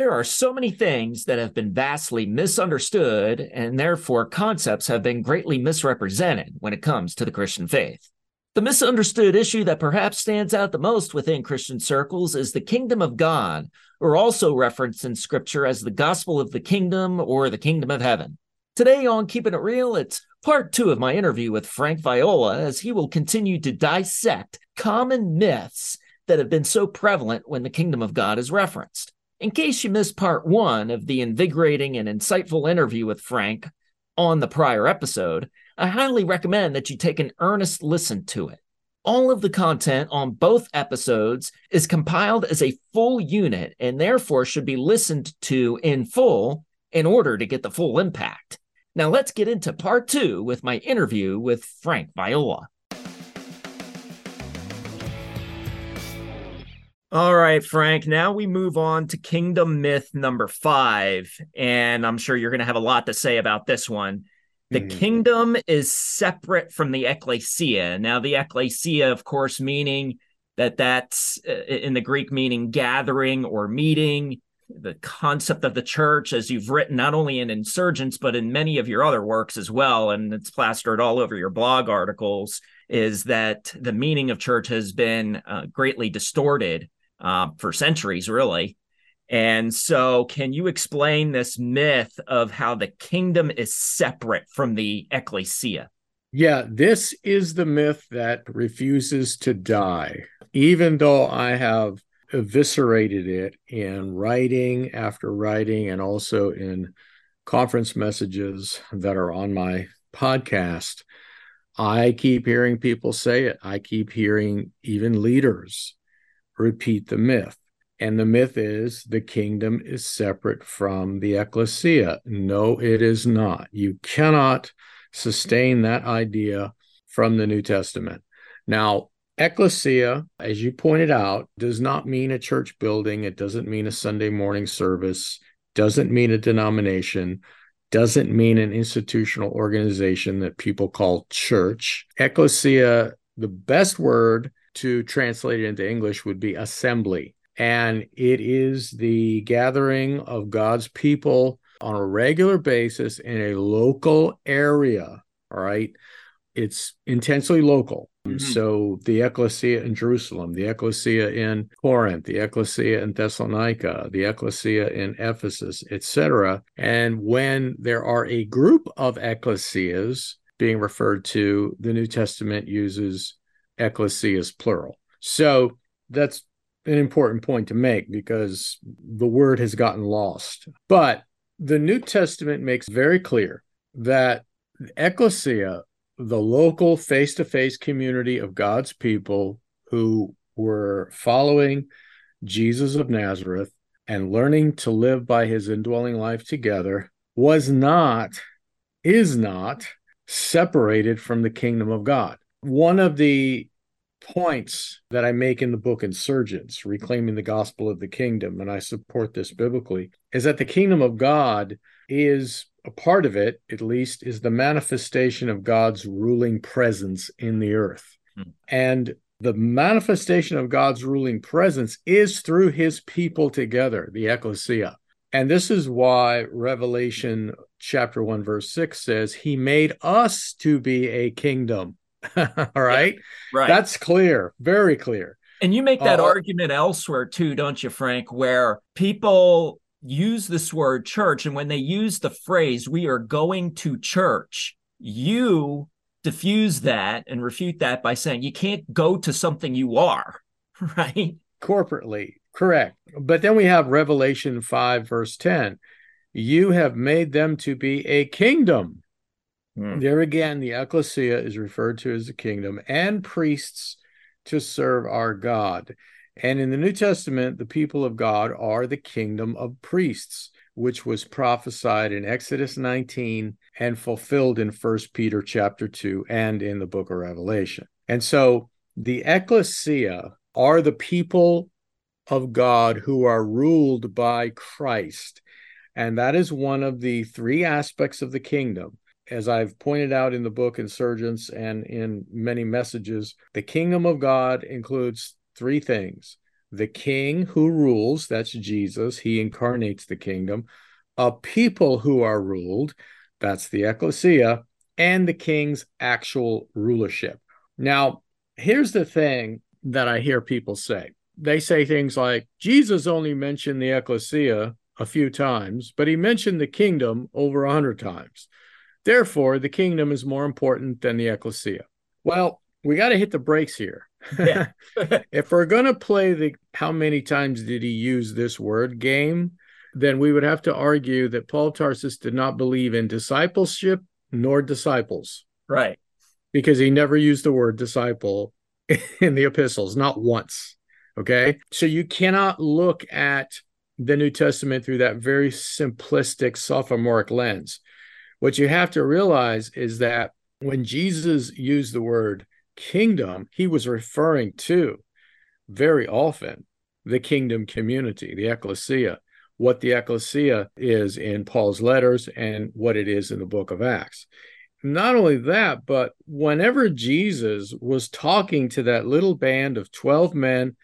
There are so many things that have been vastly misunderstood, and therefore concepts have been greatly misrepresented when it comes to the Christian faith. The misunderstood issue that perhaps stands out the most within Christian circles is the kingdom of God, or also referenced in scripture as the gospel of the kingdom or the kingdom of heaven. Today on Keeping It Real, it's part two of my interview with Frank Viola as he will continue to dissect common myths that have been so prevalent when the kingdom of God is referenced. In case you missed part one of the invigorating and insightful interview with Frank on the prior episode, I highly recommend that you take an earnest listen to it. All of the content on both episodes is compiled as a full unit and therefore should be listened to in full in order to get the full impact. Now let's get into part two with my interview with Frank Viola. All right, Frank. Now we move on to Kingdom Myth number five. And I'm sure you're going to have a lot to say about this one. The mm-hmm. kingdom is separate from the ecclesia. Now, the ecclesia, of course, meaning that that's uh, in the Greek meaning gathering or meeting. The concept of the church, as you've written not only in Insurgence, but in many of your other works as well, and it's plastered all over your blog articles, is that the meaning of church has been uh, greatly distorted uh, for centuries, really. And so, can you explain this myth of how the kingdom is separate from the ecclesia? Yeah, this is the myth that refuses to die. Even though I have eviscerated it in writing after writing and also in conference messages that are on my podcast, I keep hearing people say it. I keep hearing even leaders repeat the myth. And the myth is the kingdom is separate from the ecclesia. No, it is not. You cannot sustain that idea from the New Testament. Now, ecclesia, as you pointed out, does not mean a church building. It doesn't mean a Sunday morning service, doesn't mean a denomination, doesn't mean an institutional organization that people call church. Ecclesia, the best word to translate it into English would be assembly. And it is the gathering of God's people on a regular basis in a local area. All right. It's intensely local. Mm-hmm. So the ecclesia in Jerusalem, the ecclesia in Corinth, the ecclesia in Thessalonica, the ecclesia in Ephesus, etc. And when there are a group of ecclesias being referred to, the New Testament uses ecclesias plural. So that's an important point to make because the word has gotten lost. But the New Testament makes very clear that ecclesia, the local face to face community of God's people who were following Jesus of Nazareth and learning to live by his indwelling life together, was not, is not separated from the kingdom of God. One of the points that I make in the book Insurgence, Reclaiming the Gospel of the Kingdom, and I support this biblically, is that the kingdom of God is a part of it, at least, is the manifestation of God's ruling presence in the earth. Hmm. And the manifestation of God's ruling presence is through his people together, the ecclesia. And this is why Revelation chapter 1, verse 6 says, He made us to be a kingdom All right. Yeah, right. That's clear, very clear. And you make that uh, argument elsewhere too, don't you, Frank, where people use this word church. And when they use the phrase, we are going to church, you diffuse that and refute that by saying you can't go to something you are, right? Corporately, correct. But then we have Revelation 5, verse 10. You have made them to be a kingdom Mm. There again, the ecclesia is referred to as the kingdom and priests to serve our God. And in the New Testament, the people of God are the kingdom of priests, which was prophesied in Exodus 19 and fulfilled in First Peter chapter 2 and in the book of Revelation. And so the ecclesia are the people of God who are ruled by Christ. And that is one of the three aspects of the kingdom as I've pointed out in the book Insurgence and in many messages, the kingdom of God includes three things the king who rules, that's Jesus, he incarnates the kingdom, a people who are ruled, that's the ecclesia, and the king's actual rulership. Now, here's the thing that I hear people say they say things like, Jesus only mentioned the ecclesia a few times, but he mentioned the kingdom over a hundred times. Therefore, the kingdom is more important than the ecclesia. Well, we got to hit the brakes here. Yeah. if we're going to play the how many times did he use this word game, then we would have to argue that Paul Tarsus did not believe in discipleship nor disciples. Right. Because he never used the word disciple in the epistles, not once. Okay. So you cannot look at the New Testament through that very simplistic sophomoric lens. What you have to realize is that when Jesus used the word kingdom, he was referring to very often the kingdom community, the ecclesia, what the ecclesia is in Paul's letters and what it is in the book of Acts. Not only that, but whenever Jesus was talking to that little band of 12 men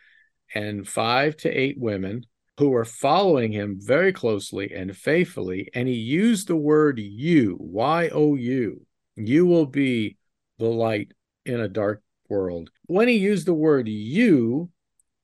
and five to eight women who were following him very closely and faithfully, and he used the word you, Y O U, you will be the light in a dark world. When he used the word you,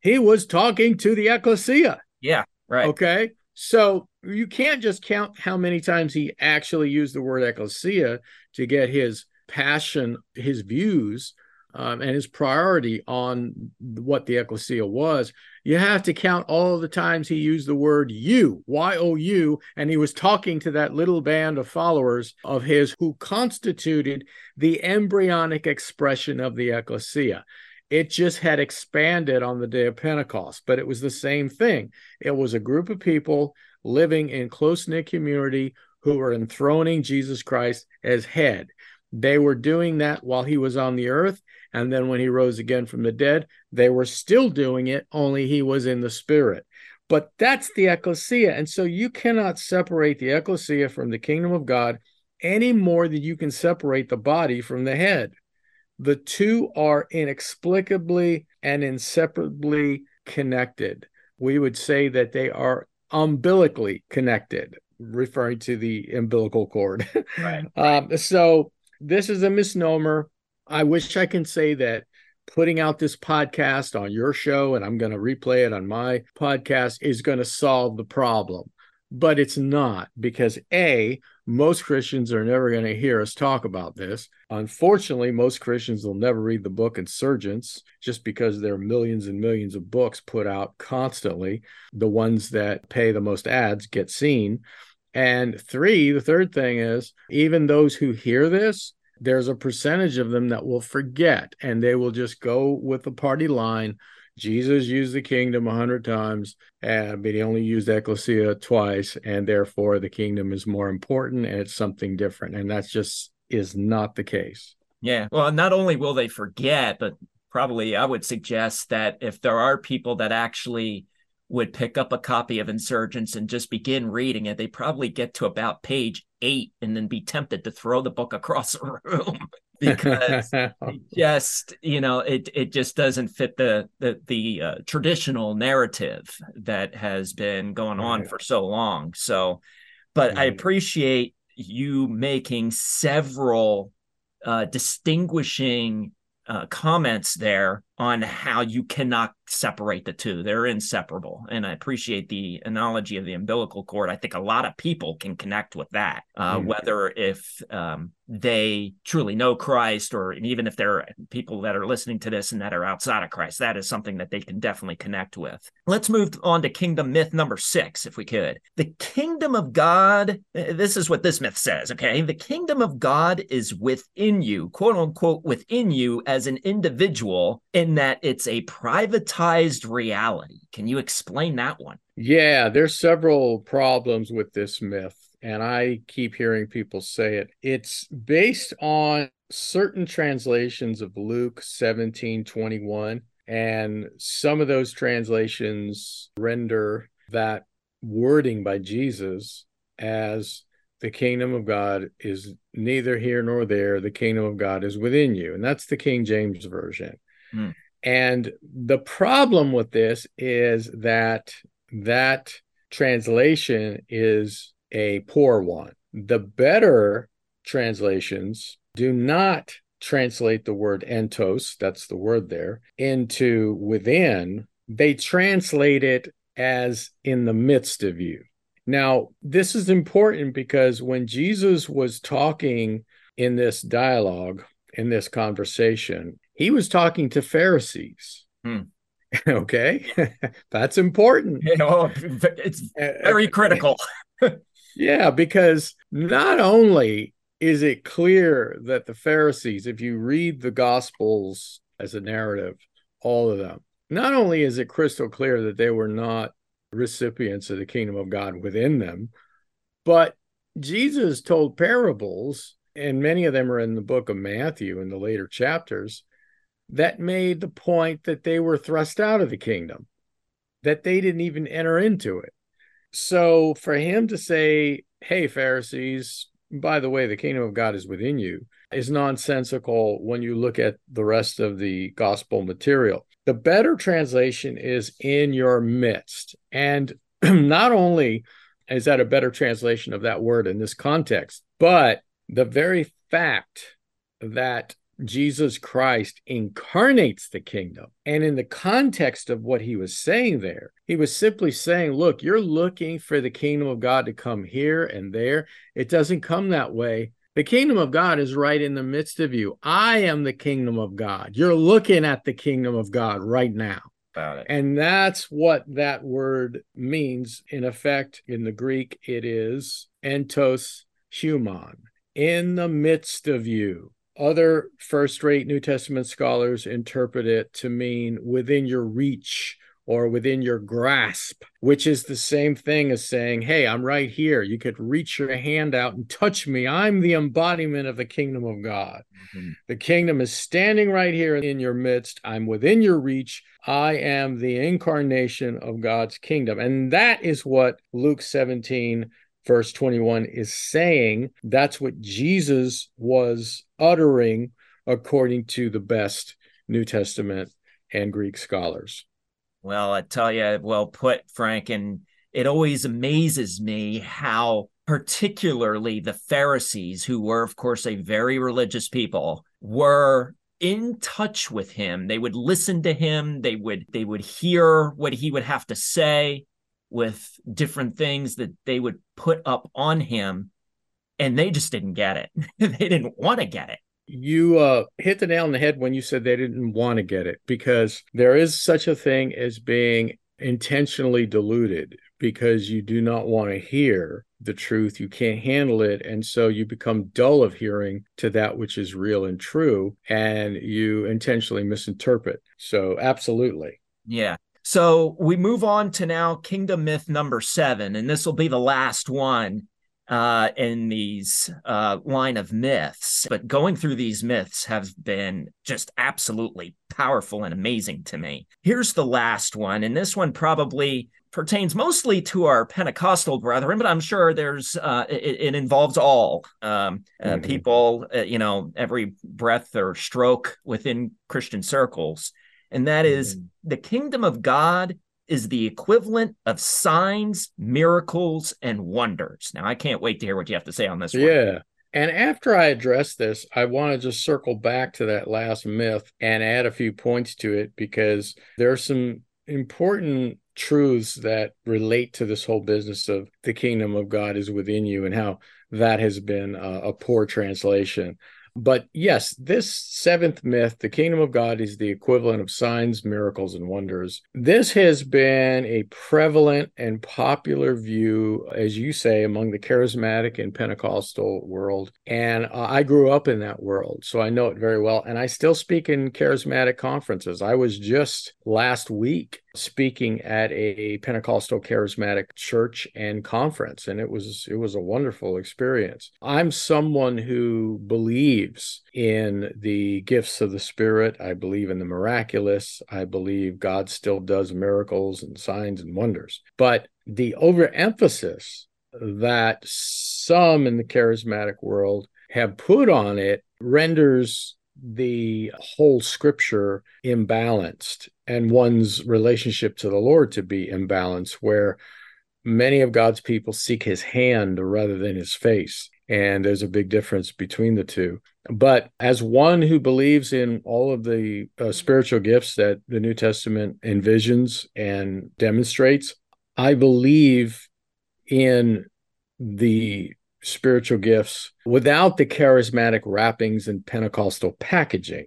he was talking to the ecclesia. Yeah, right. Okay. So you can't just count how many times he actually used the word ecclesia to get his passion, his views, um, and his priority on what the ecclesia was. You have to count all the times he used the word you, Y O U, and he was talking to that little band of followers of his who constituted the embryonic expression of the ecclesia. It just had expanded on the day of Pentecost, but it was the same thing. It was a group of people living in close knit community who were enthroning Jesus Christ as head. They were doing that while he was on the earth. And then when he rose again from the dead, they were still doing it, only he was in the spirit. But that's the ecclesia. And so you cannot separate the ecclesia from the kingdom of God any more than you can separate the body from the head. The two are inexplicably and inseparably connected. We would say that they are umbilically connected, referring to the umbilical cord. Right. um, so this is a misnomer. I wish I can say that putting out this podcast on your show and I'm going to replay it on my podcast is going to solve the problem. But it's not because A, most Christians are never going to hear us talk about this. Unfortunately, most Christians will never read the book Insurgence just because there are millions and millions of books put out constantly. The ones that pay the most ads get seen. And three, the third thing is even those who hear this, there's a percentage of them that will forget and they will just go with the party line Jesus used the kingdom a hundred times, uh, but he only used ecclesia twice, and therefore the kingdom is more important and it's something different. And that's just is not the case. Yeah. Well, not only will they forget, but probably I would suggest that if there are people that actually would pick up a copy of Insurgence and just begin reading it, they probably get to about page eight and then be tempted to throw the book across the room because just you know it it just doesn't fit the the the uh, traditional narrative that has been going on right. for so long. So, but right. I appreciate you making several uh, distinguishing uh, comments there on how you cannot separate the two. They're inseparable. And I appreciate the analogy of the umbilical cord. I think a lot of people can connect with that, uh, mm-hmm. whether if um, they truly know Christ or even if there are people that are listening to this and that are outside of Christ. That is something that they can definitely connect with. Let's move on to kingdom myth number six, if we could. The kingdom of God, eh, this is what this myth says, okay? The kingdom of God is within you, quote unquote, within you as an individual, in that it's a privatized reality. Can you explain that one? Yeah, there's several problems with this myth, and I keep hearing people say it. It's based on certain translations of Luke 17 21, and some of those translations render that wording by Jesus as the kingdom of God is neither here nor there. The kingdom of God is within you. And that's the King James Version. Mm. And the problem with this is that that translation is a poor one. The better translations do not translate the word entos, that's the word there, into within. They translate it as in the midst of you. Now, this is important because when Jesus was talking in this dialogue, in this conversation, he was talking to Pharisees. Hmm. okay, that's important. Yeah, well, it's very critical. yeah, because not only is it clear that the Pharisees, if you read the Gospels as a narrative, all of them, not only is it crystal clear that they were not recipients of the kingdom of God within them, but Jesus told parables, and many of them are in the book of Matthew in the later chapters, that made the point that they were thrust out of the kingdom, that they didn't even enter into it. So for him to say, hey, Pharisees, by the way, the kingdom of God is within you, is nonsensical when you look at the rest of the gospel material. The better translation is in your midst. And not only is that a better translation of that word in this context, but the very fact that Jesus Christ incarnates the kingdom. And in the context of what he was saying there, he was simply saying, Look, you're looking for the kingdom of God to come here and there. It doesn't come that way. The kingdom of God is right in the midst of you. I am the kingdom of God. You're looking at the kingdom of God right now. And that's what that word means. In effect, in the Greek, it is entos humon, in the midst of you. Other first rate New Testament scholars interpret it to mean within your reach or within your grasp, which is the same thing as saying, Hey, I'm right here. You could reach your hand out and touch me. I'm the embodiment of the kingdom of God. Mm-hmm. The kingdom is standing right here in your midst. I'm within your reach. I am the incarnation of God's kingdom. And that is what Luke 17 verse 21 is saying that's what Jesus was uttering according to the best New Testament and Greek scholars. Well, I tell you, well put, Frank. And it always amazes me how, particularly the Pharisees, who were, of course, a very religious people, were in touch with him. They would listen to him. They would they would hear what he would have to say with different things that they would put up on him and they just didn't get it. They didn't want to get it. You uh, hit the nail on the head when you said they didn't want to get it because there is such a thing as being intentionally deluded because you do not want to hear the truth. You can't handle it and so you become dull of hearing to that which is real and true and you intentionally misinterpret. So absolutely. Yeah so we move on to now Kingdom Myth number seven, and this will be the last one uh, in these uh, line of myths. But going through these myths have been just absolutely powerful and amazing to me. Here's the last one, and this one probably pertains mostly to our Pentecostal brethren, but I'm sure there's uh, it, it, involves all um, uh, mm-hmm. people, uh, you know, every breath or stroke within Christian circles and that is mm-hmm. the kingdom of God is the equivalent of signs, miracles, and wonders. Now, I can't wait to hear what you have to say on this one. Yeah. And after I address this, I want to just circle back to that last myth and add a few points to it because there are some important truths that relate to this whole business of the kingdom of God is within you and how that has been a, a poor translation. But yes, this seventh myth, the kingdom of God is the equivalent of signs, miracles, and wonders. This has been a prevalent and popular view, as you say, among the charismatic and Pentecostal world. And uh, I grew up in that world, so I know it very well. And I still speak in charismatic conferences. I was just last week speaking at a Pentecostal charismatic church and conference and it was it was a wonderful experience. I'm someone who believes in the gifts of the spirit. I believe in the miraculous. I believe God still does miracles and signs and wonders. But the overemphasis that some in the charismatic world have put on it renders the whole scripture imbalanced and one's relationship to the Lord to be imbalanced, where many of God's people seek his hand rather than his face. And there's a big difference between the two. But as one who believes in all of the uh, spiritual gifts that the New Testament envisions and demonstrates, I believe in the spiritual gifts without the charismatic wrappings and Pentecostal packaging.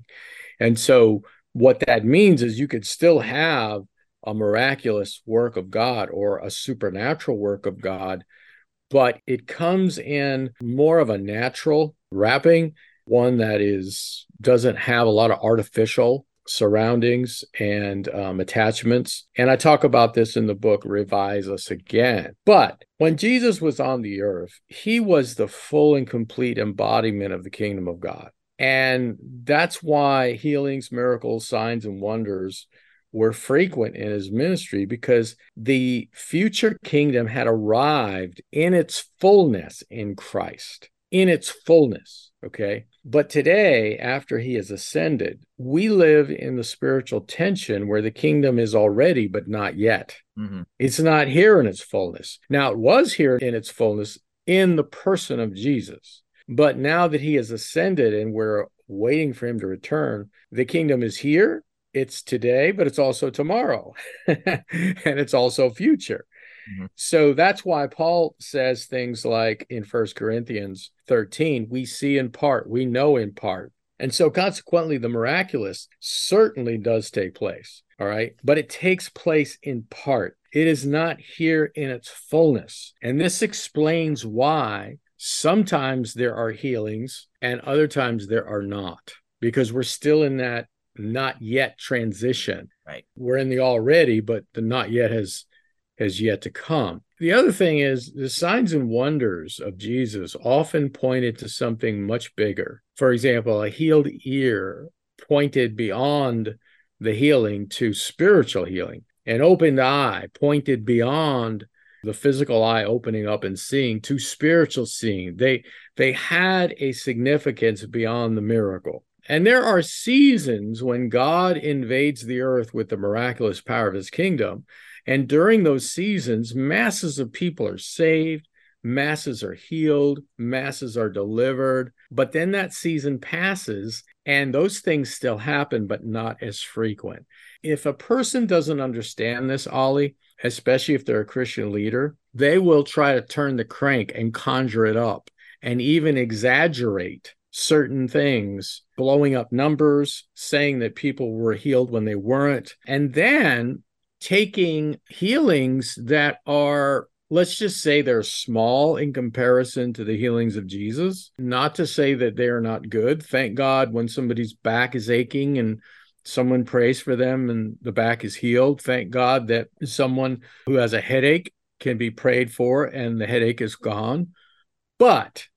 And so, what that means is you could still have a miraculous work of God or a supernatural work of God, but it comes in more of a natural wrapping, one that is doesn't have a lot of artificial surroundings and um, attachments. And I talk about this in the book, Revise Us Again. But when Jesus was on the earth, he was the full and complete embodiment of the kingdom of God. And that's why healings, miracles, signs, and wonders were frequent in his ministry because the future kingdom had arrived in its fullness in Christ, in its fullness. Okay. But today, after he has ascended, we live in the spiritual tension where the kingdom is already, but not yet. Mm-hmm. It's not here in its fullness. Now, it was here in its fullness in the person of Jesus. But now that he has ascended and we're waiting for him to return, the kingdom is here. It's today, but it's also tomorrow. and it's also future. Mm-hmm. So that's why Paul says things like in First Corinthians 13, we see in part, we know in part. And so consequently, the miraculous certainly does take place. All right. But it takes place in part. It is not here in its fullness. And this explains why sometimes there are healings and other times there are not, because we're still in that not yet transition. Right. We're in the already, but the not yet has has yet to come. The other thing is the signs and wonders of Jesus often pointed to something much bigger. For example, a healed ear pointed beyond the healing to spiritual healing. An opened eye pointed beyond the physical eye opening up and seeing to spiritual seeing. They they had a significance beyond the miracle. And there are seasons when God invades the earth with the miraculous power of his kingdom and during those seasons, masses of people are saved, masses are healed, masses are delivered. But then that season passes, and those things still happen, but not as frequent. If a person doesn't understand this, Ollie, especially if they're a Christian leader, they will try to turn the crank and conjure it up and even exaggerate certain things, blowing up numbers, saying that people were healed when they weren't. And then taking healings that are let's just say they're small in comparison to the healings of Jesus. Not to say that they're not good. Thank God when somebody's back is aching and someone prays for them and the back is healed. Thank God that someone who has a headache can be prayed for and the headache is gone. But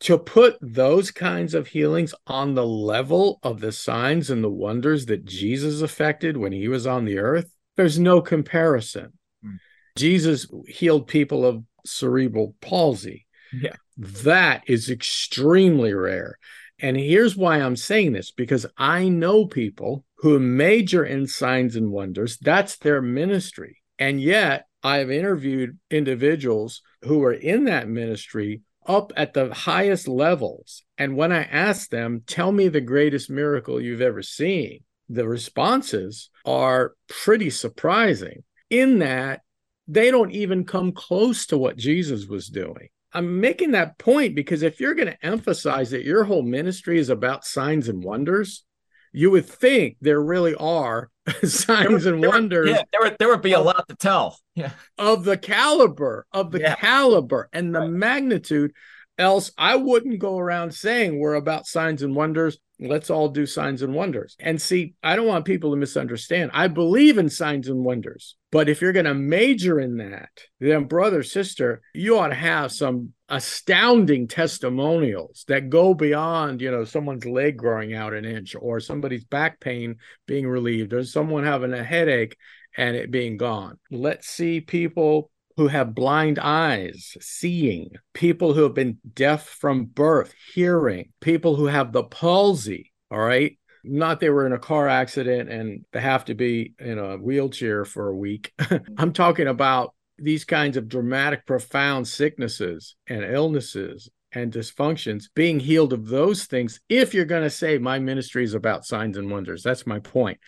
to put those kinds of healings on the level of the signs and the wonders that Jesus effected when he was on the earth, there's no comparison. Mm. Jesus healed people of cerebral palsy. Yeah. That is extremely rare. And here's why I'm saying this because I know people who major in signs and wonders. That's their ministry. And yet, I've interviewed individuals who are in that ministry up at the highest levels. And when I ask them, tell me the greatest miracle you've ever seen, the responses are pretty surprising in that they don't even come close to what Jesus was doing. I'm making that point because if you're going to emphasize that your whole ministry is about signs and wonders, you would think there really are signs and wonders. Yeah, there would there would be a lot to tell. Yeah. Of the caliber, of the yeah. caliber and the right. magnitude. Else I wouldn't go around saying we're about signs and wonders Let's all do signs and wonders. And see, I don't want people to misunderstand. I believe in signs and wonders. But if you're going to major in that, then brother, sister, you ought to have some astounding testimonials that go beyond, you know, someone's leg growing out an inch or somebody's back pain being relieved or someone having a headache and it being gone. Let's see people who have blind eyes, seeing, people who have been deaf from birth, hearing, people who have the palsy, All right. Not they were in a car accident and they have to be in a wheelchair for a week. I'm talking about these kinds of dramatic, profound sicknesses and illnesses and dysfunctions being healed of those things if you're going to say my ministry is about signs and wonders. That's my point.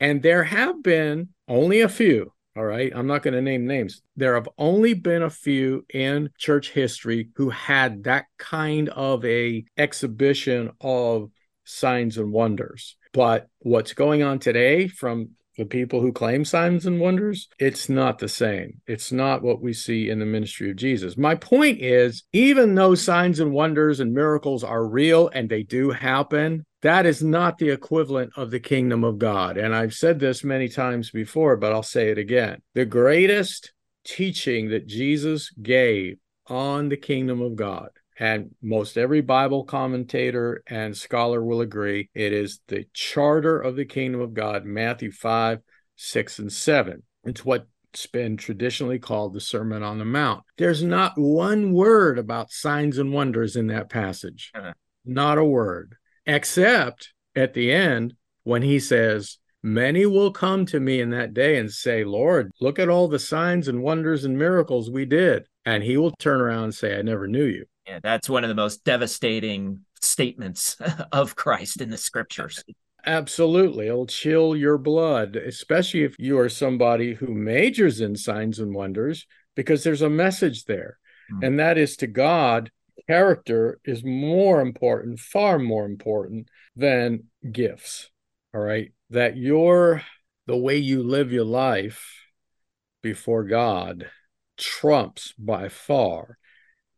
And there have been only a few. All right. I'm not going to name names. There have only been a few in church history who had that kind of a exhibition of signs and wonders. But what's going on today from the people who claim signs and wonders, it's not the same. It's not what we see in the ministry of Jesus. My point is, even though signs and wonders and miracles are real and they do happen, that is not the equivalent of the kingdom of God. And I've said this many times before, but I'll say it again. The greatest teaching that Jesus gave on the kingdom of God and most every Bible commentator and scholar will agree it is the charter of the kingdom of God, Matthew 5, 6, and 7. It's what's been traditionally called the Sermon on the Mount. There's not one word about signs and wonders in that passage, uh-huh. not a word, except at the end when he says, Many will come to me in that day and say, Lord, look at all the signs and wonders and miracles we did. And he will turn around and say, I never knew you. Yeah, that's one of the most devastating statements of Christ in the scriptures. Absolutely. It'll chill your blood, especially if you are somebody who majors in signs and wonders, because there's a message there. Mm-hmm. And that is to God, character is more important, far more important than gifts. All right. That your, the way you live your life before God trumps by far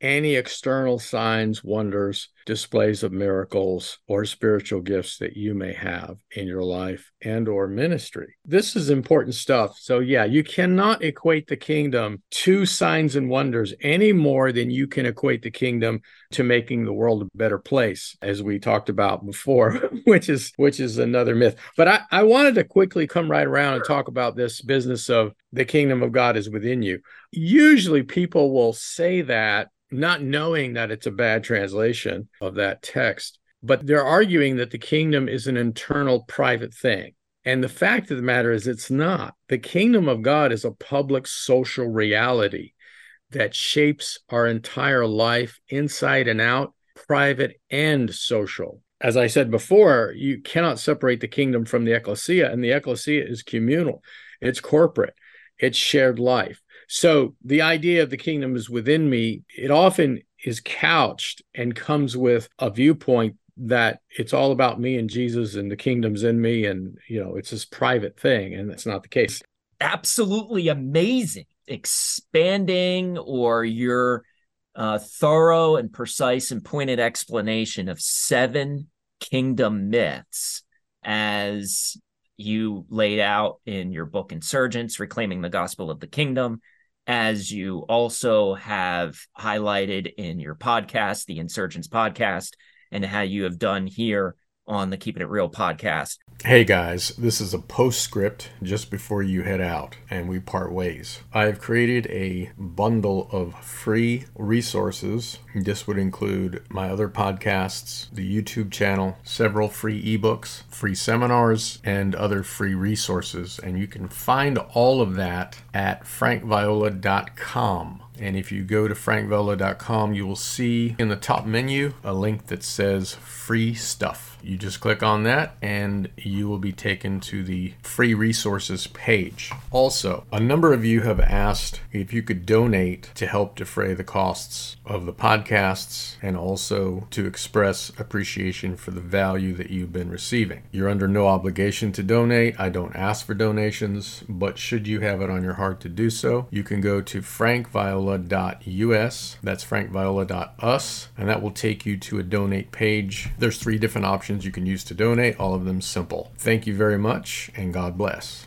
any external signs, wonders, displays of miracles or spiritual gifts that you may have in your life and or ministry. This is important stuff. So yeah, you cannot equate the kingdom to signs and wonders any more than you can equate the kingdom to making the world a better place as we talked about before, which is which is another myth. But I, I wanted to quickly come right around and talk about this business of the kingdom of God is within you. Usually people will say that not knowing that it's a bad translation of that text, but they're arguing that the kingdom is an internal private thing. And the fact of the matter is, it's not. The kingdom of God is a public social reality that shapes our entire life inside and out, private and social. As I said before, you cannot separate the kingdom from the ecclesia, and the ecclesia is communal, it's corporate, it's shared life. So the idea of the kingdom is within me, it often is couched and comes with a viewpoint that it's all about me and Jesus and the kingdom's in me and you know it's this private thing and that's not the case. Absolutely amazing. Expanding or your uh, thorough and precise and pointed explanation of seven kingdom myths as you laid out in your book Insurgence, Reclaiming the Gospel of the Kingdom, as you also have highlighted in your podcast, the Insurgence podcast, and how you have done here on the Keeping It Real podcast. Hey guys, this is a postscript just before you head out and we part ways. I've created a bundle of free resources. This would include my other podcasts, the YouTube channel, several free ebooks, free seminars, and other free resources. And you can find all of that at frankviola.com. And if you go to frankviola.com, you will see in the top menu a link that says free stuff. You just click on that and you will be taken to the free resources page. Also, a number of you have asked if you could donate to help defray the costs of the podcasts and also to express appreciation for the value that you've been receiving. You're under no obligation to donate. I don't ask for donations, but should you have it on your heart to do so, you can go to frankviola.us. That's frankviola.us, and that will take you to a donate page. There's three different you can use to donate, all of them simple. Thank you very much, and God bless.